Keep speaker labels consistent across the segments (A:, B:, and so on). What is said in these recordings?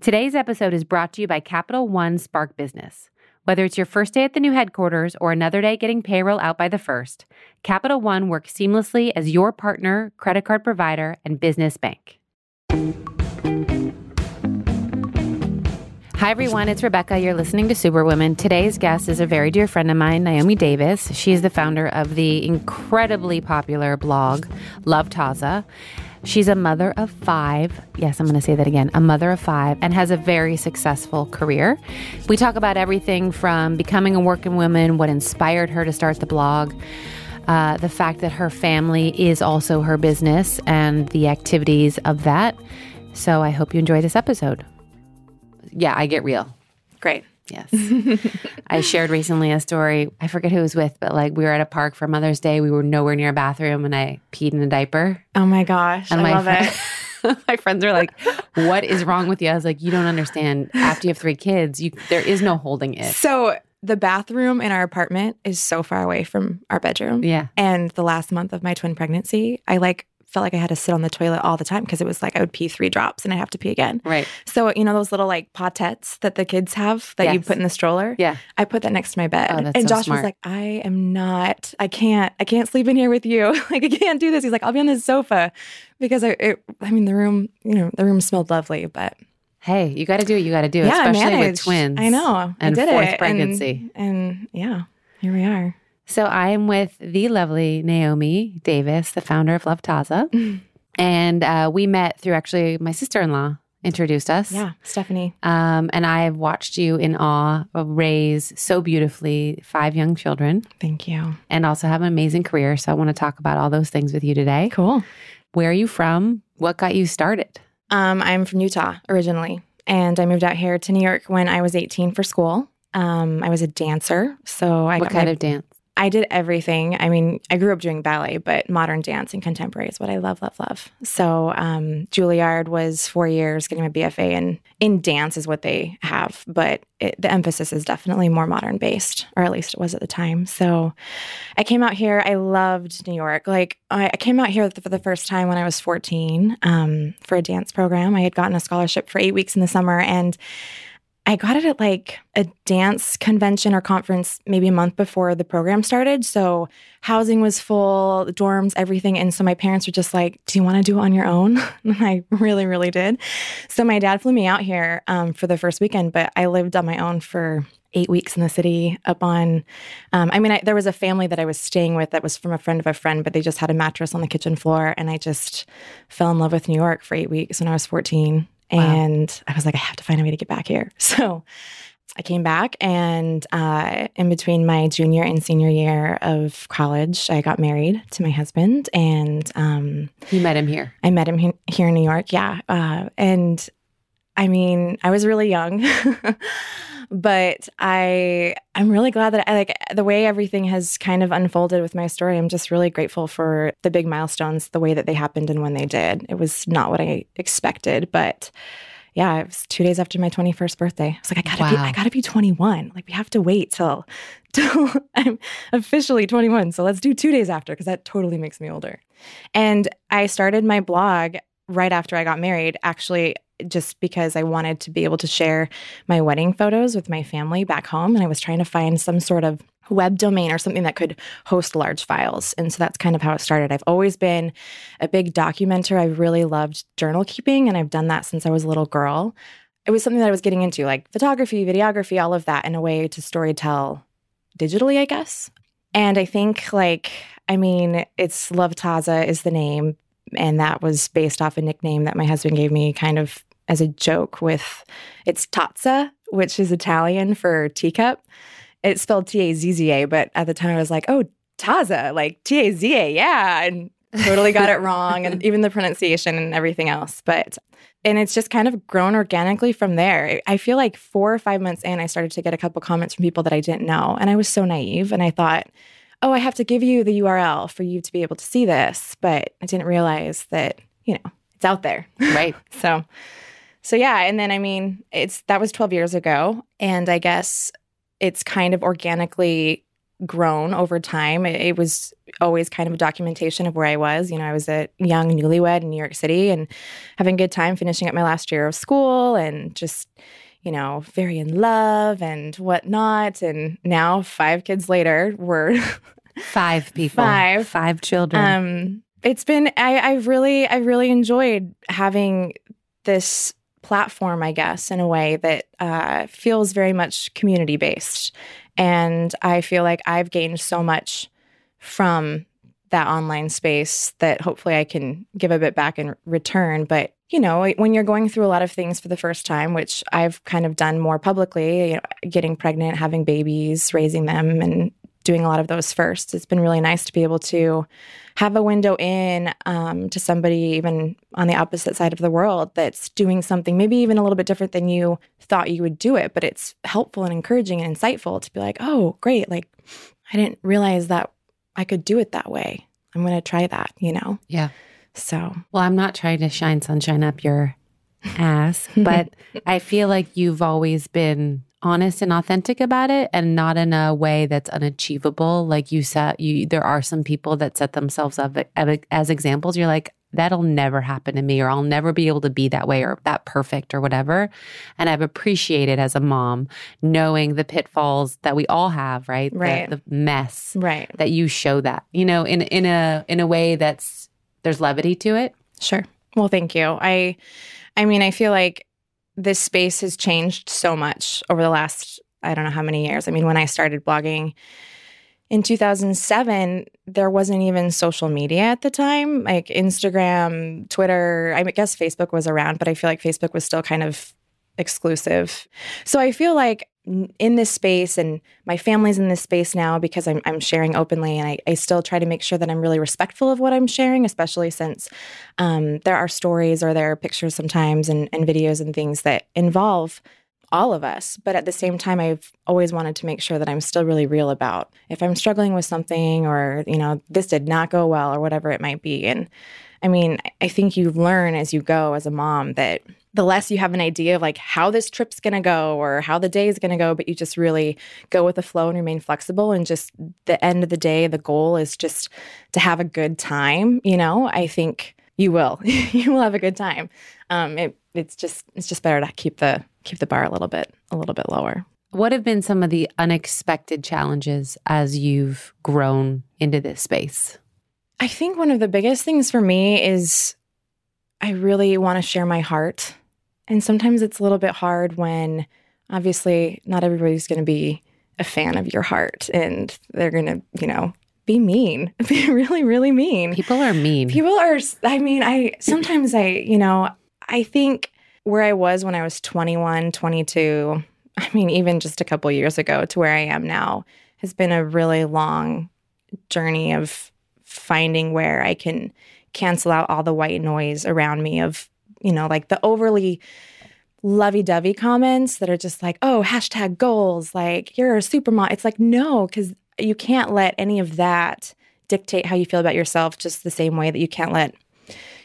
A: Today's episode is brought to you by Capital One Spark Business. Whether it's your first day at the new headquarters or another day getting payroll out by the first, Capital One works seamlessly as your partner, credit card provider, and business bank. Hi, everyone. It's Rebecca. You're listening to Superwomen. Today's guest is a very dear friend of mine, Naomi Davis. She is the founder of the incredibly popular blog, Love Taza. She's a mother of five. Yes, I'm going to say that again a mother of five, and has a very successful career. We talk about everything from becoming a working woman, what inspired her to start the blog, uh, the fact that her family is also her business, and the activities of that. So I hope you enjoy this episode. Yeah, I get real.
B: Great.
A: Yes. I shared recently a story. I forget who it was with, but like we were at a park for Mother's Day. We were nowhere near a bathroom and I peed in a diaper.
B: Oh my gosh.
A: And
B: I
A: my
B: love it.
A: my friends are like, "What is wrong with you?" I was like, "You don't understand. After you have three kids, you there is no holding it."
B: So the bathroom in our apartment is so far away from our bedroom.
A: Yeah.
B: And the last month of my twin pregnancy, I like felt like I had to sit on the toilet all the time because it was like I would pee three drops and I'd have to pee again.
A: Right.
B: So, you know, those little like potettes that the kids have that you put in the stroller?
A: Yeah.
B: I put that next to my bed.
A: Oh,
B: and
A: so
B: Josh
A: smart.
B: was like, I am not, I can't, I can't sleep in here with you. like, I can't do this. He's like, I'll be on this sofa because I, it, I mean, the room, you know, the room smelled lovely, but
A: Hey, you got to do what you got to do,
B: yeah,
A: especially with twins.
B: I know.
A: and
B: I did
A: fourth
B: it. And-
A: pregnancy.
B: And, yeah, here we are.
A: So I am with the lovely Naomi Davis, the founder of Love Taza, and uh, we met through actually my sister-in-law introduced us.
B: Yeah, Stephanie.
A: Um, and I have watched you in awe raise so beautifully five young children
B: Thank you.
A: and also have an amazing career. So I want to talk about all those things with you today.
B: Cool.
A: Where are you from? What got you started?
B: Um, I'm from Utah originally, and I moved out here to New York when I was 18 for school. Um, I was a dancer, so I
A: what kind
B: my
A: of dance?
B: I did everything. I mean, I grew up doing ballet, but modern dance and contemporary is what I love, love, love. So, um, Juilliard was four years, getting my BFA in in dance is what they have, but it, the emphasis is definitely more modern based, or at least it was at the time. So, I came out here. I loved New York. Like, I, I came out here for the first time when I was 14 um, for a dance program. I had gotten a scholarship for eight weeks in the summer, and I got it at like a dance convention or conference maybe a month before the program started. So housing was full, dorms, everything. And so my parents were just like, Do you want to do it on your own? And I really, really did. So my dad flew me out here um, for the first weekend, but I lived on my own for eight weeks in the city up on um, i mean I, there was a family that i was staying with that was from a friend of a friend but they just had a mattress on the kitchen floor and i just fell in love with new york for eight weeks when i was 14
A: Wow.
B: and I was like, I have to find a way to get back here. So I came back, and uh, in between my junior and senior year of college, I got married to my husband, and um,
A: You met him here.
B: I met him he- here in New York. Yeah, uh, and I mean, I was really young, but I I'm really glad that I like the way everything has kind of unfolded with my story. I'm just really grateful for the big milestones, the way that they happened and when they did. It was not what I expected, but yeah, it was two days after my 21st birthday. I was like, I gotta be, I gotta be 21. Like we have to wait till till I'm officially 21. So let's do two days after because that totally makes me older. And I started my blog right after I got married, actually, just because I wanted to be able to share my wedding photos with my family back home. And I was trying to find some sort of web domain or something that could host large files. And so that's kind of how it started. I've always been a big documenter. I really loved journal keeping, and I've done that since I was a little girl. It was something that I was getting into, like photography, videography, all of that, in a way to storytell digitally, I guess. And I think, like, I mean, it's Love Taza is the name, and that was based off a nickname that my husband gave me, kind of as a joke. With it's Tazza, which is Italian for teacup. It's spelled T A Z Z A, but at the time I was like, oh, Taza, like T A Z A, yeah, and totally got it wrong, and even the pronunciation and everything else. But and it's just kind of grown organically from there. I feel like four or five months in, I started to get a couple comments from people that I didn't know, and I was so naive, and I thought, oh, I have to give you the URL for you to be able to see this, but I didn't realize that you know it's out there.
A: Right.
B: So, so yeah, and then I mean, it's that was 12 years ago, and I guess it's kind of organically grown over time. It, it, was always kind of a documentation of where I was. You know, I was a young newlywed in New York City and having a good time finishing up my last year of school and just, you know, very in love and whatnot. And now, five kids later, we're
A: five people,
B: five,
A: five children.
B: Um, it's been I, I've really I really enjoyed having this platform, I guess, in a way that uh, feels very much community based. And I feel like I've gained so much from that online space that hopefully I can give a bit back in return. But, you know, when you're going through a lot of things for the first time, which I've kind of done more publicly, you know, getting pregnant, having babies, raising them, and doing a lot of those first, it's been really nice to be able to have a window in um, to somebody even on the opposite side of the world that's doing something maybe even a little bit different than you thought you would do it but it's helpful and encouraging and insightful to be like oh great like i didn't realize that i could do it that way. I'm going to try that you know?
A: Yeah.
B: So.
A: Well i'm not trying to shine sunshine up your ass but i feel like you've always been honest and authentic about it and not in a way that's unachievable. Like you said you there are some people that set themselves up as examples. You're like that'll never happen to me or I'll never be able to be that way or that perfect or whatever. And I've appreciated as a mom knowing the pitfalls that we all have right?
B: Right.
A: the, the mess
B: right.
A: that you show that you know in in a in a way that's there's levity to it.
B: Sure. Well thank you. I I mean I feel like this space has changed so much over the last I don't know how many years. I mean, when I started blogging in 2007, there wasn't even social media at the time, like Instagram, Twitter. I guess Facebook was around, but I feel like Facebook was still kind of exclusive. So I feel like in this space and my family's in this space now because I'm, I'm sharing openly and I, I, still try to make sure that I'm really respectful of what I'm sharing, especially since um, there are stories or there are pictures sometimes and, and videos and things that involve all of us. But at the same time, I've always wanted to make sure that I'm still really real about if I'm struggling with something or, you know, this did not go well or whatever it might be. And I mean, I think you learn as you go as a mom that the less you have an idea of like how this trip's going to go or how the day is going to go, but you just really go with the flow and remain flexible. And just the end of the day, the goal is just to have a good time. You know, I think you will, you will have a good time. Um, it, it's just, it's just better to keep the, keep the bar a little bit, a little bit lower.
A: What have been some of the unexpected challenges as you've grown into this space?
B: I think one of the biggest things for me is I really want to share my heart. And sometimes it's a little bit hard when obviously not everybody's going to be a fan of your heart and they're going to, you know, be mean, be really, really mean.
A: People are mean.
B: People are, I mean, I sometimes I, you know, I think where I was when I was 21, 22, I mean, even just a couple years ago to where I am now has been a really long journey of finding where I can cancel out all the white noise around me of, you know, like the overly lovey dovey comments that are just like, oh, hashtag goals, like you're a supermodel. It's like, no, because you can't let any of that dictate how you feel about yourself, just the same way that you can't let,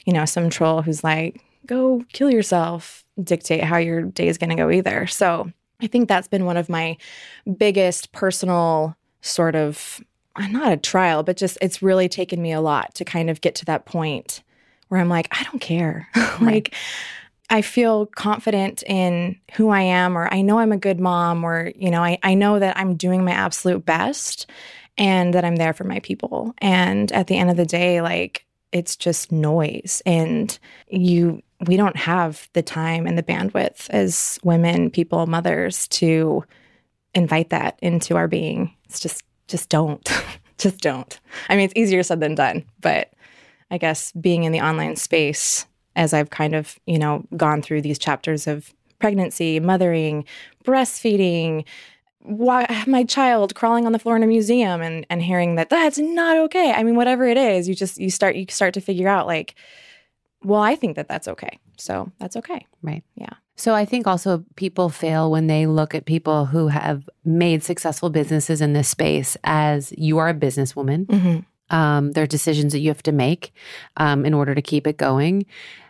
B: you know, some troll who's like, go kill yourself dictate how your day is going to go either. So I think that's been one of my biggest personal sort of not a trial, but just it's really taken me a lot to kind of get to that point where I'm like, I don't care. like, I feel confident in who I am, or I know I'm a good mom, or, you know, I, I know that I'm doing my absolute best and that I'm there for my people. And at the end of the day, like, it's just noise. And you, we don't have the time and the bandwidth as women, people, mothers to invite that into our being. It's just just don't. just don't. I mean, it's easier said than done, but I guess being in the online space as I've kind of, you know, gone through these chapters of pregnancy, mothering, breastfeeding, why, my child crawling on the floor in a museum and, and hearing that that's not okay. I mean, whatever it is, you just, you start, you start to figure out like, well, I think that that's okay. So that's okay.
A: Right.
B: Yeah.
A: So I think also people fail when they look at people who have made successful businesses in this space as you are a businesswoman. Mm-hmm. Um, there are decisions that you have to make um, in order to keep it going.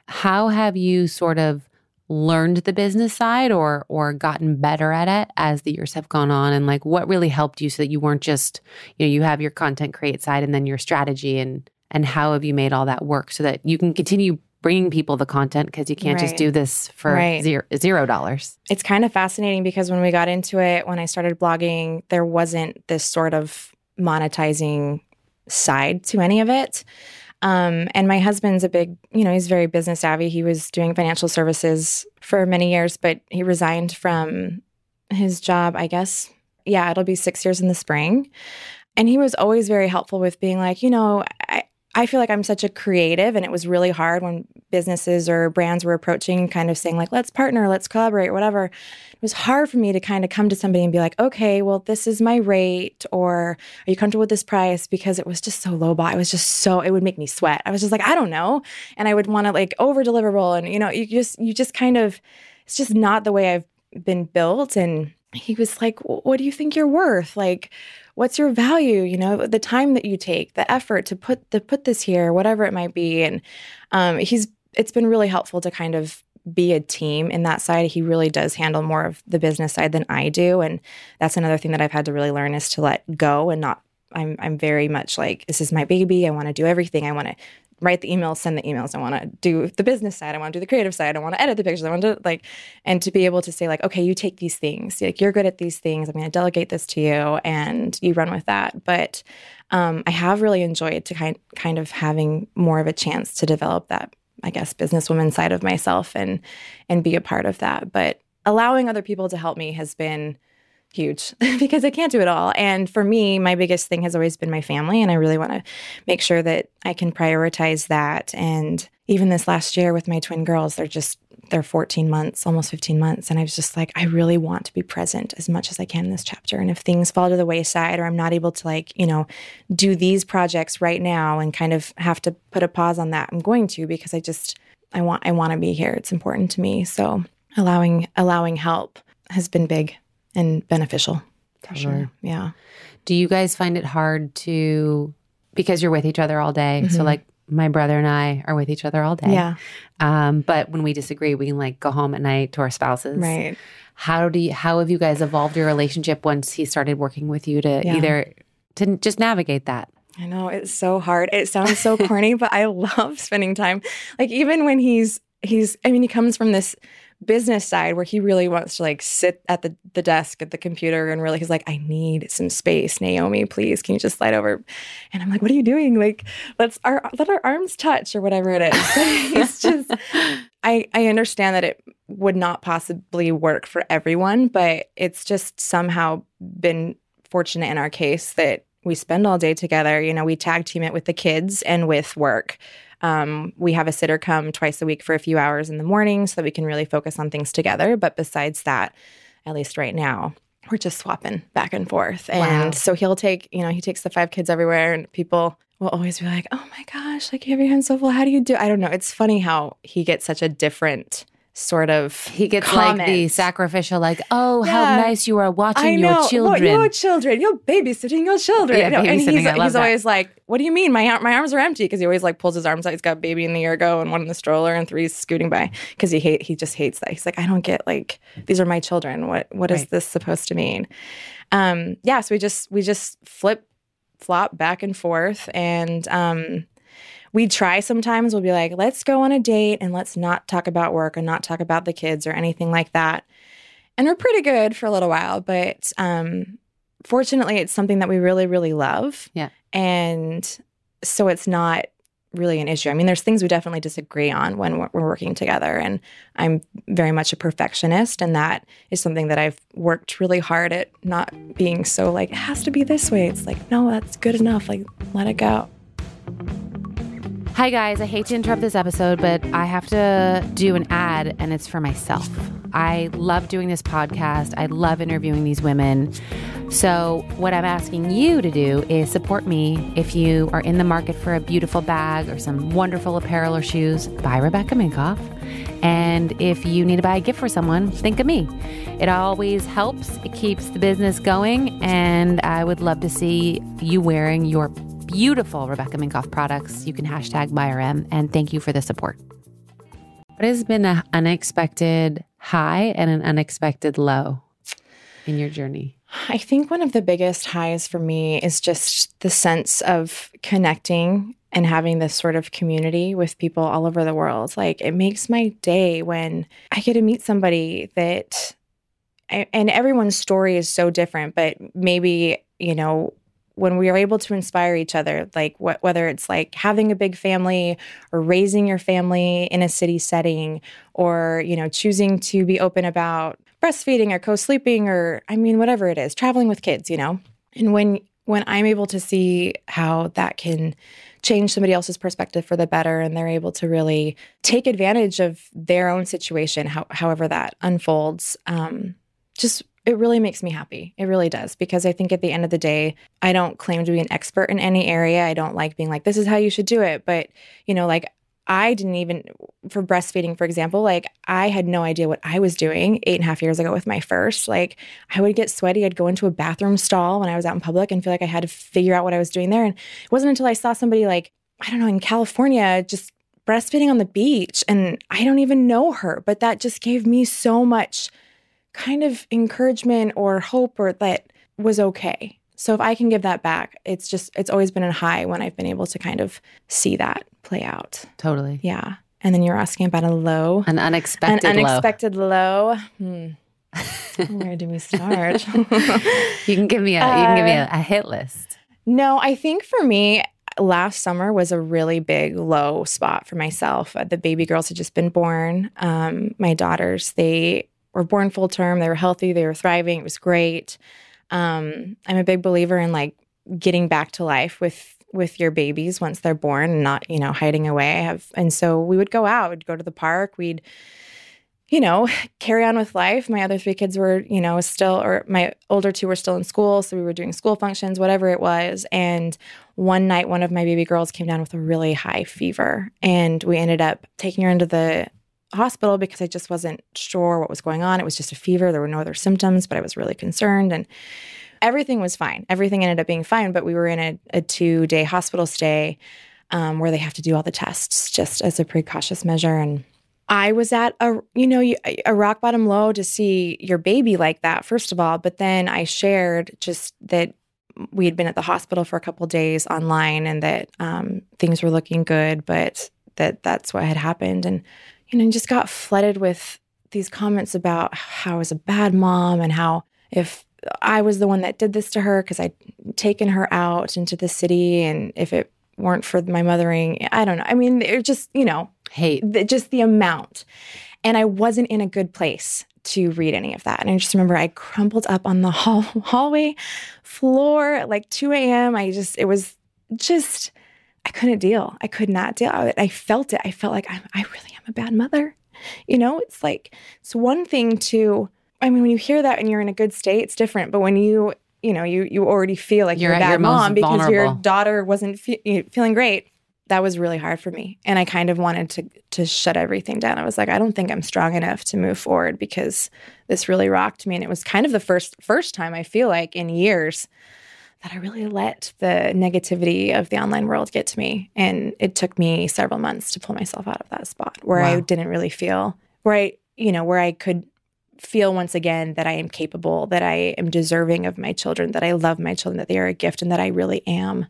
A: How have you sort of learned the business side or or gotten better at it as the years have gone on and like what really helped you so that you weren't just you know you have your content create side and then your strategy and and how have you made all that work so that you can continue bringing people the content because you can't just do this for
B: Right.
A: zero, zero dollars
B: it's kind of fascinating because when we got into it, when I started blogging, there wasn't this sort of monetizing side to any of it. Um, and my husband's a big, you know, he's very business savvy. He was doing financial services for many years, but he resigned from his job, I guess. Yeah, it'll be six years in the spring. And he was always very helpful with being like, you know, I, I feel like I'm such a creative, and it was really hard when businesses or brands were approaching, kind of saying, like, let's partner, let's collaborate, whatever. It was hard for me to kind of come to somebody and be like, okay, well, this is my rate, or are you comfortable with this price? Because it was just so low ball. It was just so, it would make me sweat. I was just like, I don't know. And I would want to like over deliverable. And, you know, you just, you just kind of, it's just not the way I've been built. And he was like, what do you think you're worth? Like, what's your value you know the time that you take the effort to put to put this here whatever it might be. And um, he's it's been really helpful to kind of be a team in that side. He really does handle more of the business side than i do. And that's another thing that i've had to really learn is to let go and not i'm i'm very much like this is my baby. I want to do everything. I want to write the emails send the emails. I want to do the business side i want to do the creative side i want to edit the pictures i want to like and to be able to say like okay you take these things like you're good at these things i'm going to delegate this to you and you run with that. But um, i have really enjoyed to kind kind of having more of a chance to develop that i guess businesswoman side of myself and and be a part of that. But allowing other people to help me has been huge because I can't do it all. And for me, my biggest thing has always been my family. And I really want to make sure that I can prioritize that. And even this last year with my twin girls, they're just, they're 14 months, almost 15 months. And I was just like, I really want to be present as much as I can in this chapter. And if things fall to the wayside or I'm not able to, like, you know, do these projects right now and kind of have to put a pause on that, I'm going to because I just, I want, I want to be here. It's important to me. So allowing, allowing help has been big and beneficial for sure. Yeah.
A: Do you guys find it hard to because you're with each other all day? So
B: Mhm.
A: like my brother and I are with each other all day.
B: Yeah.
A: Um, but when we disagree, we can like go home at night to our spouses.
B: Right.
A: How do you, how have you guys evolved your relationship once he started working with you to
B: Yeah.
A: either to just navigate that?
B: I know it's so hard. It sounds so corny, but I love spending time. Like even when he's he's I mean he comes from this business side where he really wants to like sit at the, the desk at the computer and really he's like I need some space. Naomi please can you just slide over? And I'm like what are you doing? Like let's our let our arms touch or whatever it is. It's just I I understand that it would not possibly work for everyone but it's just somehow been fortunate in our case that we spend all day together. You know, we tag team it with the kids and with work. Um, we have a sitter come twice a week for a few hours in the morning so that we can really focus on things together. But besides that, at least right now, we're just swapping back and forth. And
A: Wow.
B: so he'll take, you know, he takes the five kids everywhere, and people will always be like, oh my gosh, like you have your hands so full. How do you do? I don't know. It's funny how he gets such a different sort of
A: He gets like the sacrificial, like, oh, how nice you are watching
B: I
A: your children.
B: your children. You're babysitting your children.
A: Yeah,
B: know, and
A: babysitting,
B: he's,
A: I
B: he's always like, "What do you mean? My my arms are empty?" Because he always like pulls his arms out. He's got a baby in the ergo and one in the stroller and three scooting by. Because he hate he just hates that. He's like, "I don't get like these are my children. What what is
A: Right.
B: this supposed to mean?" Um, yeah. So we just we just flip flop back and forth and um we try sometimes we'll be like let's go on a date and let's not talk about work and not talk about the kids or anything like that. And we're pretty good for a little while but um fortunately it's something that we really really love.
A: Yeah.
B: and so it's not really an issue. I mean there's things we definitely disagree on when we're, we're working together and i'm very much a perfectionist and that is something that i've worked really hard at not being so like it has to be this way. It's like no that's good enough. Like let it go
A: Hi, guys. I hate to interrupt this episode, but I have to do an ad, and it's for myself. I love doing this podcast. I love interviewing these women. So, what I'm asking you to do is support me. If you are in the market for a beautiful bag or some wonderful apparel or shoes, buy Rebecca Minkoff. And if you need to buy a gift for someone, think of me. It always helps, it keeps the business going, and I would love to see you wearing your beautiful Rebecca Minkoff products. You can hashtag BuyRM, and thank you for the support. What has been an unexpected high and an unexpected low in your journey?
B: I think one of the biggest highs for me is just the sense of connecting and having this sort of community with people all over the world. Like it makes my day when I get to meet somebody that, and everyone's story is so different, but maybe, you know, when we are able to inspire each other, like wh- whether it's like having a big family or raising your family in a city setting, or you know choosing to be open about breastfeeding or co-sleeping, or I mean whatever it is, traveling with kids, you know, and when when I'm able to see how that can change somebody else's perspective for the better and they're able to really take advantage of their own situation, how, however that unfolds, um, just it really makes me happy. It really does. Because I think at the end of the day, I don't claim to be an expert in any area. I don't like being like, this is how you should do it. But, you know, like I didn't even, for breastfeeding, for example, like I had no idea what I was doing eight and a half years ago with my first. Like I would get sweaty. I'd go into a bathroom stall when I was out in public and feel like I had to figure out what I was doing there. And it wasn't until I saw somebody like, I don't know, in California, just breastfeeding on the beach. And I don't even know her, but that just gave me so much kind of encouragement or hope or that was okay. So if I can give that back, it's just it's always been a high when I've been able to kind of see that play out.
A: Totally.
B: Yeah. And then you're asking about a low.
A: An unexpected
B: An unexpected low. low. Hmm. Where do we start?
A: you can give me a you can give me a, a hit list.
B: No, I think for me, last summer was a really big low spot for myself. The baby girls had just been born. Um, my daughters, they were born full term. They were healthy. They were thriving. It was great. Um, I'm a big believer in like getting back to life with with your babies once they're born and not you know hiding away. I have and so we would go out. We'd go to the park. We'd you know carry on with life. My other three kids were you know still or my older two were still in school, so we were doing school functions, whatever it was. And one night, one of my baby girls came down with a really high fever, and we ended up taking her into the hospital because I just wasn't sure what was going on. It was just a fever. There were no other symptoms, but I was really concerned. And everything was fine. Everything ended up being fine, but we were in a, a two day hospital stay um, where they have to do all the tests just as a precautious measure. And I was at a, you know, a rock bottom low to see your baby like that, first of all. But then I shared just that we had been at the hospital for a couple days online and that um, things were looking good, but that that's what had happened. And you know, just got flooded with these comments about how I was a bad mom and how if I was the one that did this to her because I'd taken her out into the city and if it weren't for my mothering, I don't know. I mean, it just, you know,
A: hate,
B: the, just the amount. And I wasn't in a good place to read any of that. And I just remember I crumpled up on the hall, hallway floor at like 2 a.m. I just, it was just, I couldn't deal. I could not deal. I, I felt it. I felt like I'm, I really am a bad mother. You know, it's like, it's one thing to, I mean, when you hear that and you're in a good state, it's different. But when you, you know, you you already feel like you're, you're a bad mom because vulnerable. your daughter wasn't fe- feeling great, that was really hard for me. And I kind of wanted to to shut everything down. I was like, I don't think I'm strong enough to move forward because this really rocked me. And it was kind of the first first time I feel like in years that I really let the negativity of the online world get to me. And it took me several months to pull myself out of that spot where wow. I didn't really feel, where I, you know, where I could feel once again that I am capable, that I am deserving of my children, that I love my children, that they are a gift, and that I really am,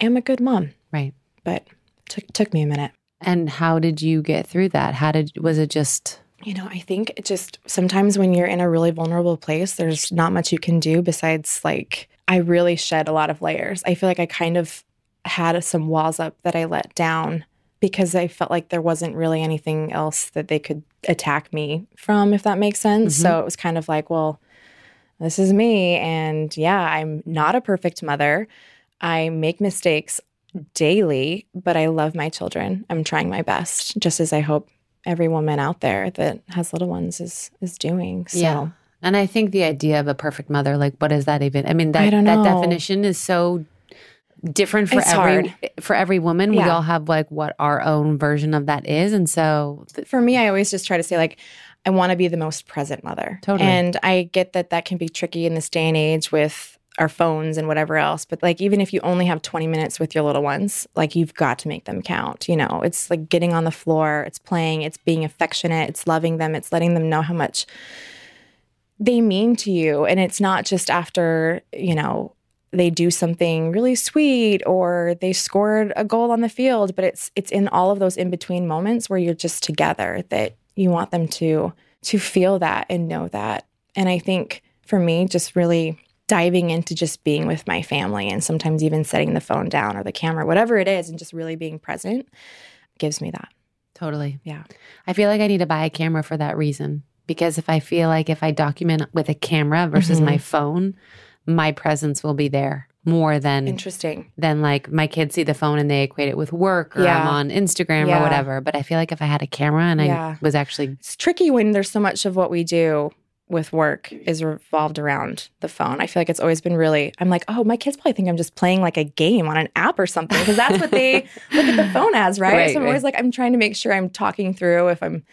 B: am a good mom.
A: Right.
B: But took took me a minute.
A: And how did you get through that? How did was it just
B: you know, I think it just sometimes when you're in a really vulnerable place, there's not much you can do besides like I really shed a lot of layers. I feel like I kind of had some walls up that I let down because I felt like there wasn't really anything else that they could attack me from, if that makes sense. Mm-hmm. So it was kind of like, well, this is me. And yeah, I'm not a perfect mother. I make mistakes daily, but I love my children. I'm trying my best, just as I hope every woman out there that has little ones is is doing. So yeah.
A: And I think the idea of a perfect mother, like what is that even? I mean, that I that definition is so different for
B: it's
A: every
B: hard.
A: for every woman. Yeah. We all have like what our own version of that is. And so
B: th- for me, I always just try to say like I want to be the most present mother.
A: Totally.
B: And I get that that can be tricky in this day and age with our phones and whatever else. But like, even if you only have 20 minutes with your little ones, like, you've got to make them count. You know, it's like getting on the floor, it's playing, it's being affectionate, it's loving them, it's letting them know how much they mean to you. And it's not just after, you know, they do something really sweet or they scored a goal on the field, but it's it's in all of those in between moments where you're just together that you want them to to feel that and know that. And I think for me, just really diving into just being with my family and sometimes even setting the phone down or the camera, whatever it is, and just really being present gives me that.
A: Totally.
B: Yeah.
A: I feel like I need to buy a camera for that reason. Because if I feel like if I document with a camera versus
B: Mhm.
A: my phone, my presence will be there more than
B: Interesting.
A: than like my kids see the phone and they equate it with work or I'm on Instagram
B: Yeah.
A: or whatever. But I feel like if I had a camera and
B: Yeah.
A: I was actually
B: It's tricky when there's so much of what we do with work is revolved around the phone. I feel like it's always been really, I'm like, oh, my kids probably think I'm just playing like a game on an app or something because that's what they look at the phone as, right?
A: Right,
B: so I'm
A: right.
B: always like, I'm trying to make sure I'm talking through if I'm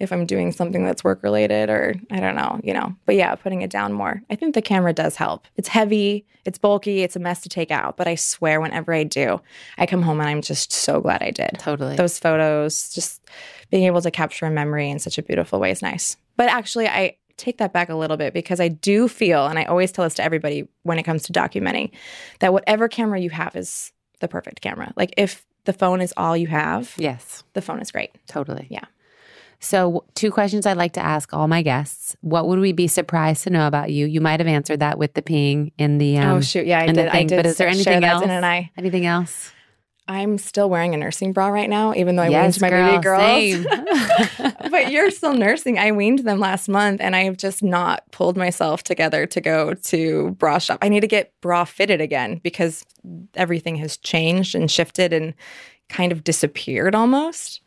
B: if I'm doing something that's work related or I don't know, you know. But yeah, putting it down more. I think the camera does help. It's heavy, it's bulky, it's a mess to take out, but I swear whenever I do, I come home and I'm just so glad I did
A: totally
B: those photos, just being able to capture a memory in such a beautiful way is nice. But actually, I take that back a little bit because I do feel, and I always tell this to everybody when it comes to documenting, that whatever camera you have is the perfect camera. Like if the phone is all you have,
A: Yes,
B: the phone is great.
A: totally.
B: Yeah.
A: So, two questions I'd like to ask all my guests. What would we be surprised to know about you? You might have answered that with the peeing in the um,
B: oh shoot, yeah, I
A: in
B: did. I did
A: but is there anything else?
B: didn't I?
A: anything else?
B: I'm still wearing a nursing bra right now, even though I
A: yes,
B: weaned my
A: girl,
B: baby girls.
A: Same.
B: but you're still nursing. I weaned them last month and I've just not pulled myself together to go to bra shop. I need to get bra fitted again because everything has changed and shifted and kind of disappeared almost.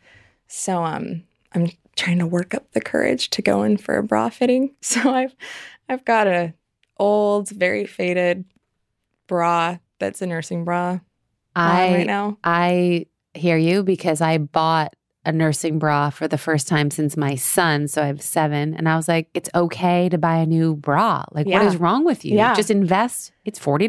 B: So um I'm trying to work up the courage to go in for a bra fitting. So I've I've got a old, very faded bra that's a nursing bra
A: I
B: right now.
A: I hear you because I bought a nursing bra for the first time since my son. So I have seven. And I was like, it's okay to buy a new bra. Like, what
B: Yeah.
A: is wrong with you?
B: Yeah.
A: Just invest. It's $40.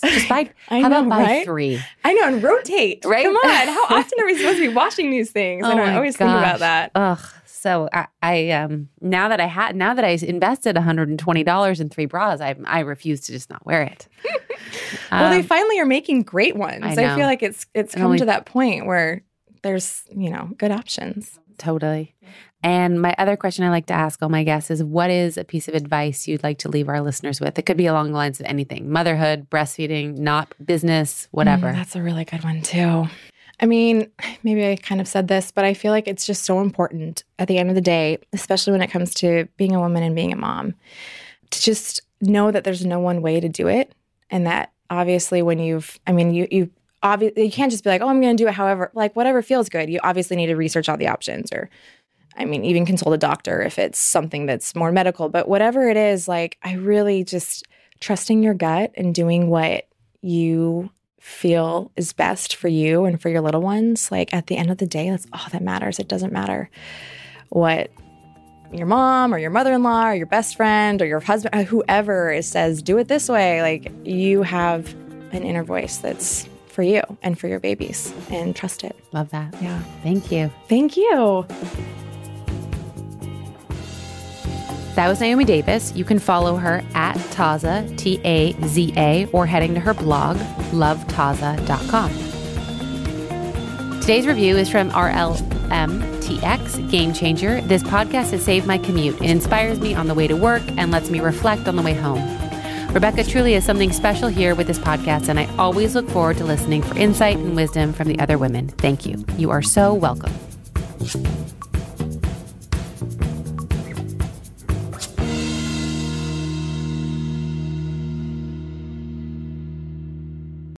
A: Just buy,
B: I
A: how
B: know,
A: about buy
B: right?
A: three?
B: I know, and rotate.
A: Right?
B: Come on. How often are we supposed to be washing these things?
A: Oh
B: I
A: my
B: always think about that.
A: Ugh. So I, I um now that I had now that I invested $120 in three bras, I I refuse to just not wear it.
B: well, they
A: Um,
B: finally are making great ones.
A: I
B: I, feel like it's it's
A: And
B: come
A: only-
B: to that point where there's, you know, good options.
A: Totally. And my other question I like to ask all my guests is what is a piece of advice you'd like to leave our listeners with? It could be along the lines of anything motherhood, breastfeeding, not business, whatever.
B: Mm, that's a really good one too. I mean, maybe I kind of said this, but I feel like it's just so important at the end of the day, especially when it comes to being a woman and being a mom, to just know that there's no one way to do it. And that obviously when you've, I mean, you, you, obviously you can't just be like, oh, I'm going to do it however, like whatever feels good. You obviously need to research all the options or, I mean, even consult a doctor if it's something that's more medical. But whatever it is, like, I really just trusting your gut and doing what you feel is best for you and for your little ones. Like, at the end of the day, that's all that matters. It doesn't matter what your mom or your mother-in-law or your best friend or your husband, uh, whoever is says, do it this way. Like, you have an inner voice that's for you and for your babies, and trust it.
A: Love that.
B: Yeah.
A: Thank you.
B: Thank you.
A: That was Naomi Davis. You can follow her at Taza, T A Z A, or heading to her blog, lovetaza.com. Today's review is from RLMTX Game Changer. This podcast has saved my commute. It inspires me on the way to work and lets me reflect on the way home. Rebecca truly has something special here with this podcast, and I always look forward to listening for insight and wisdom from the other women. Thank you. You are so welcome.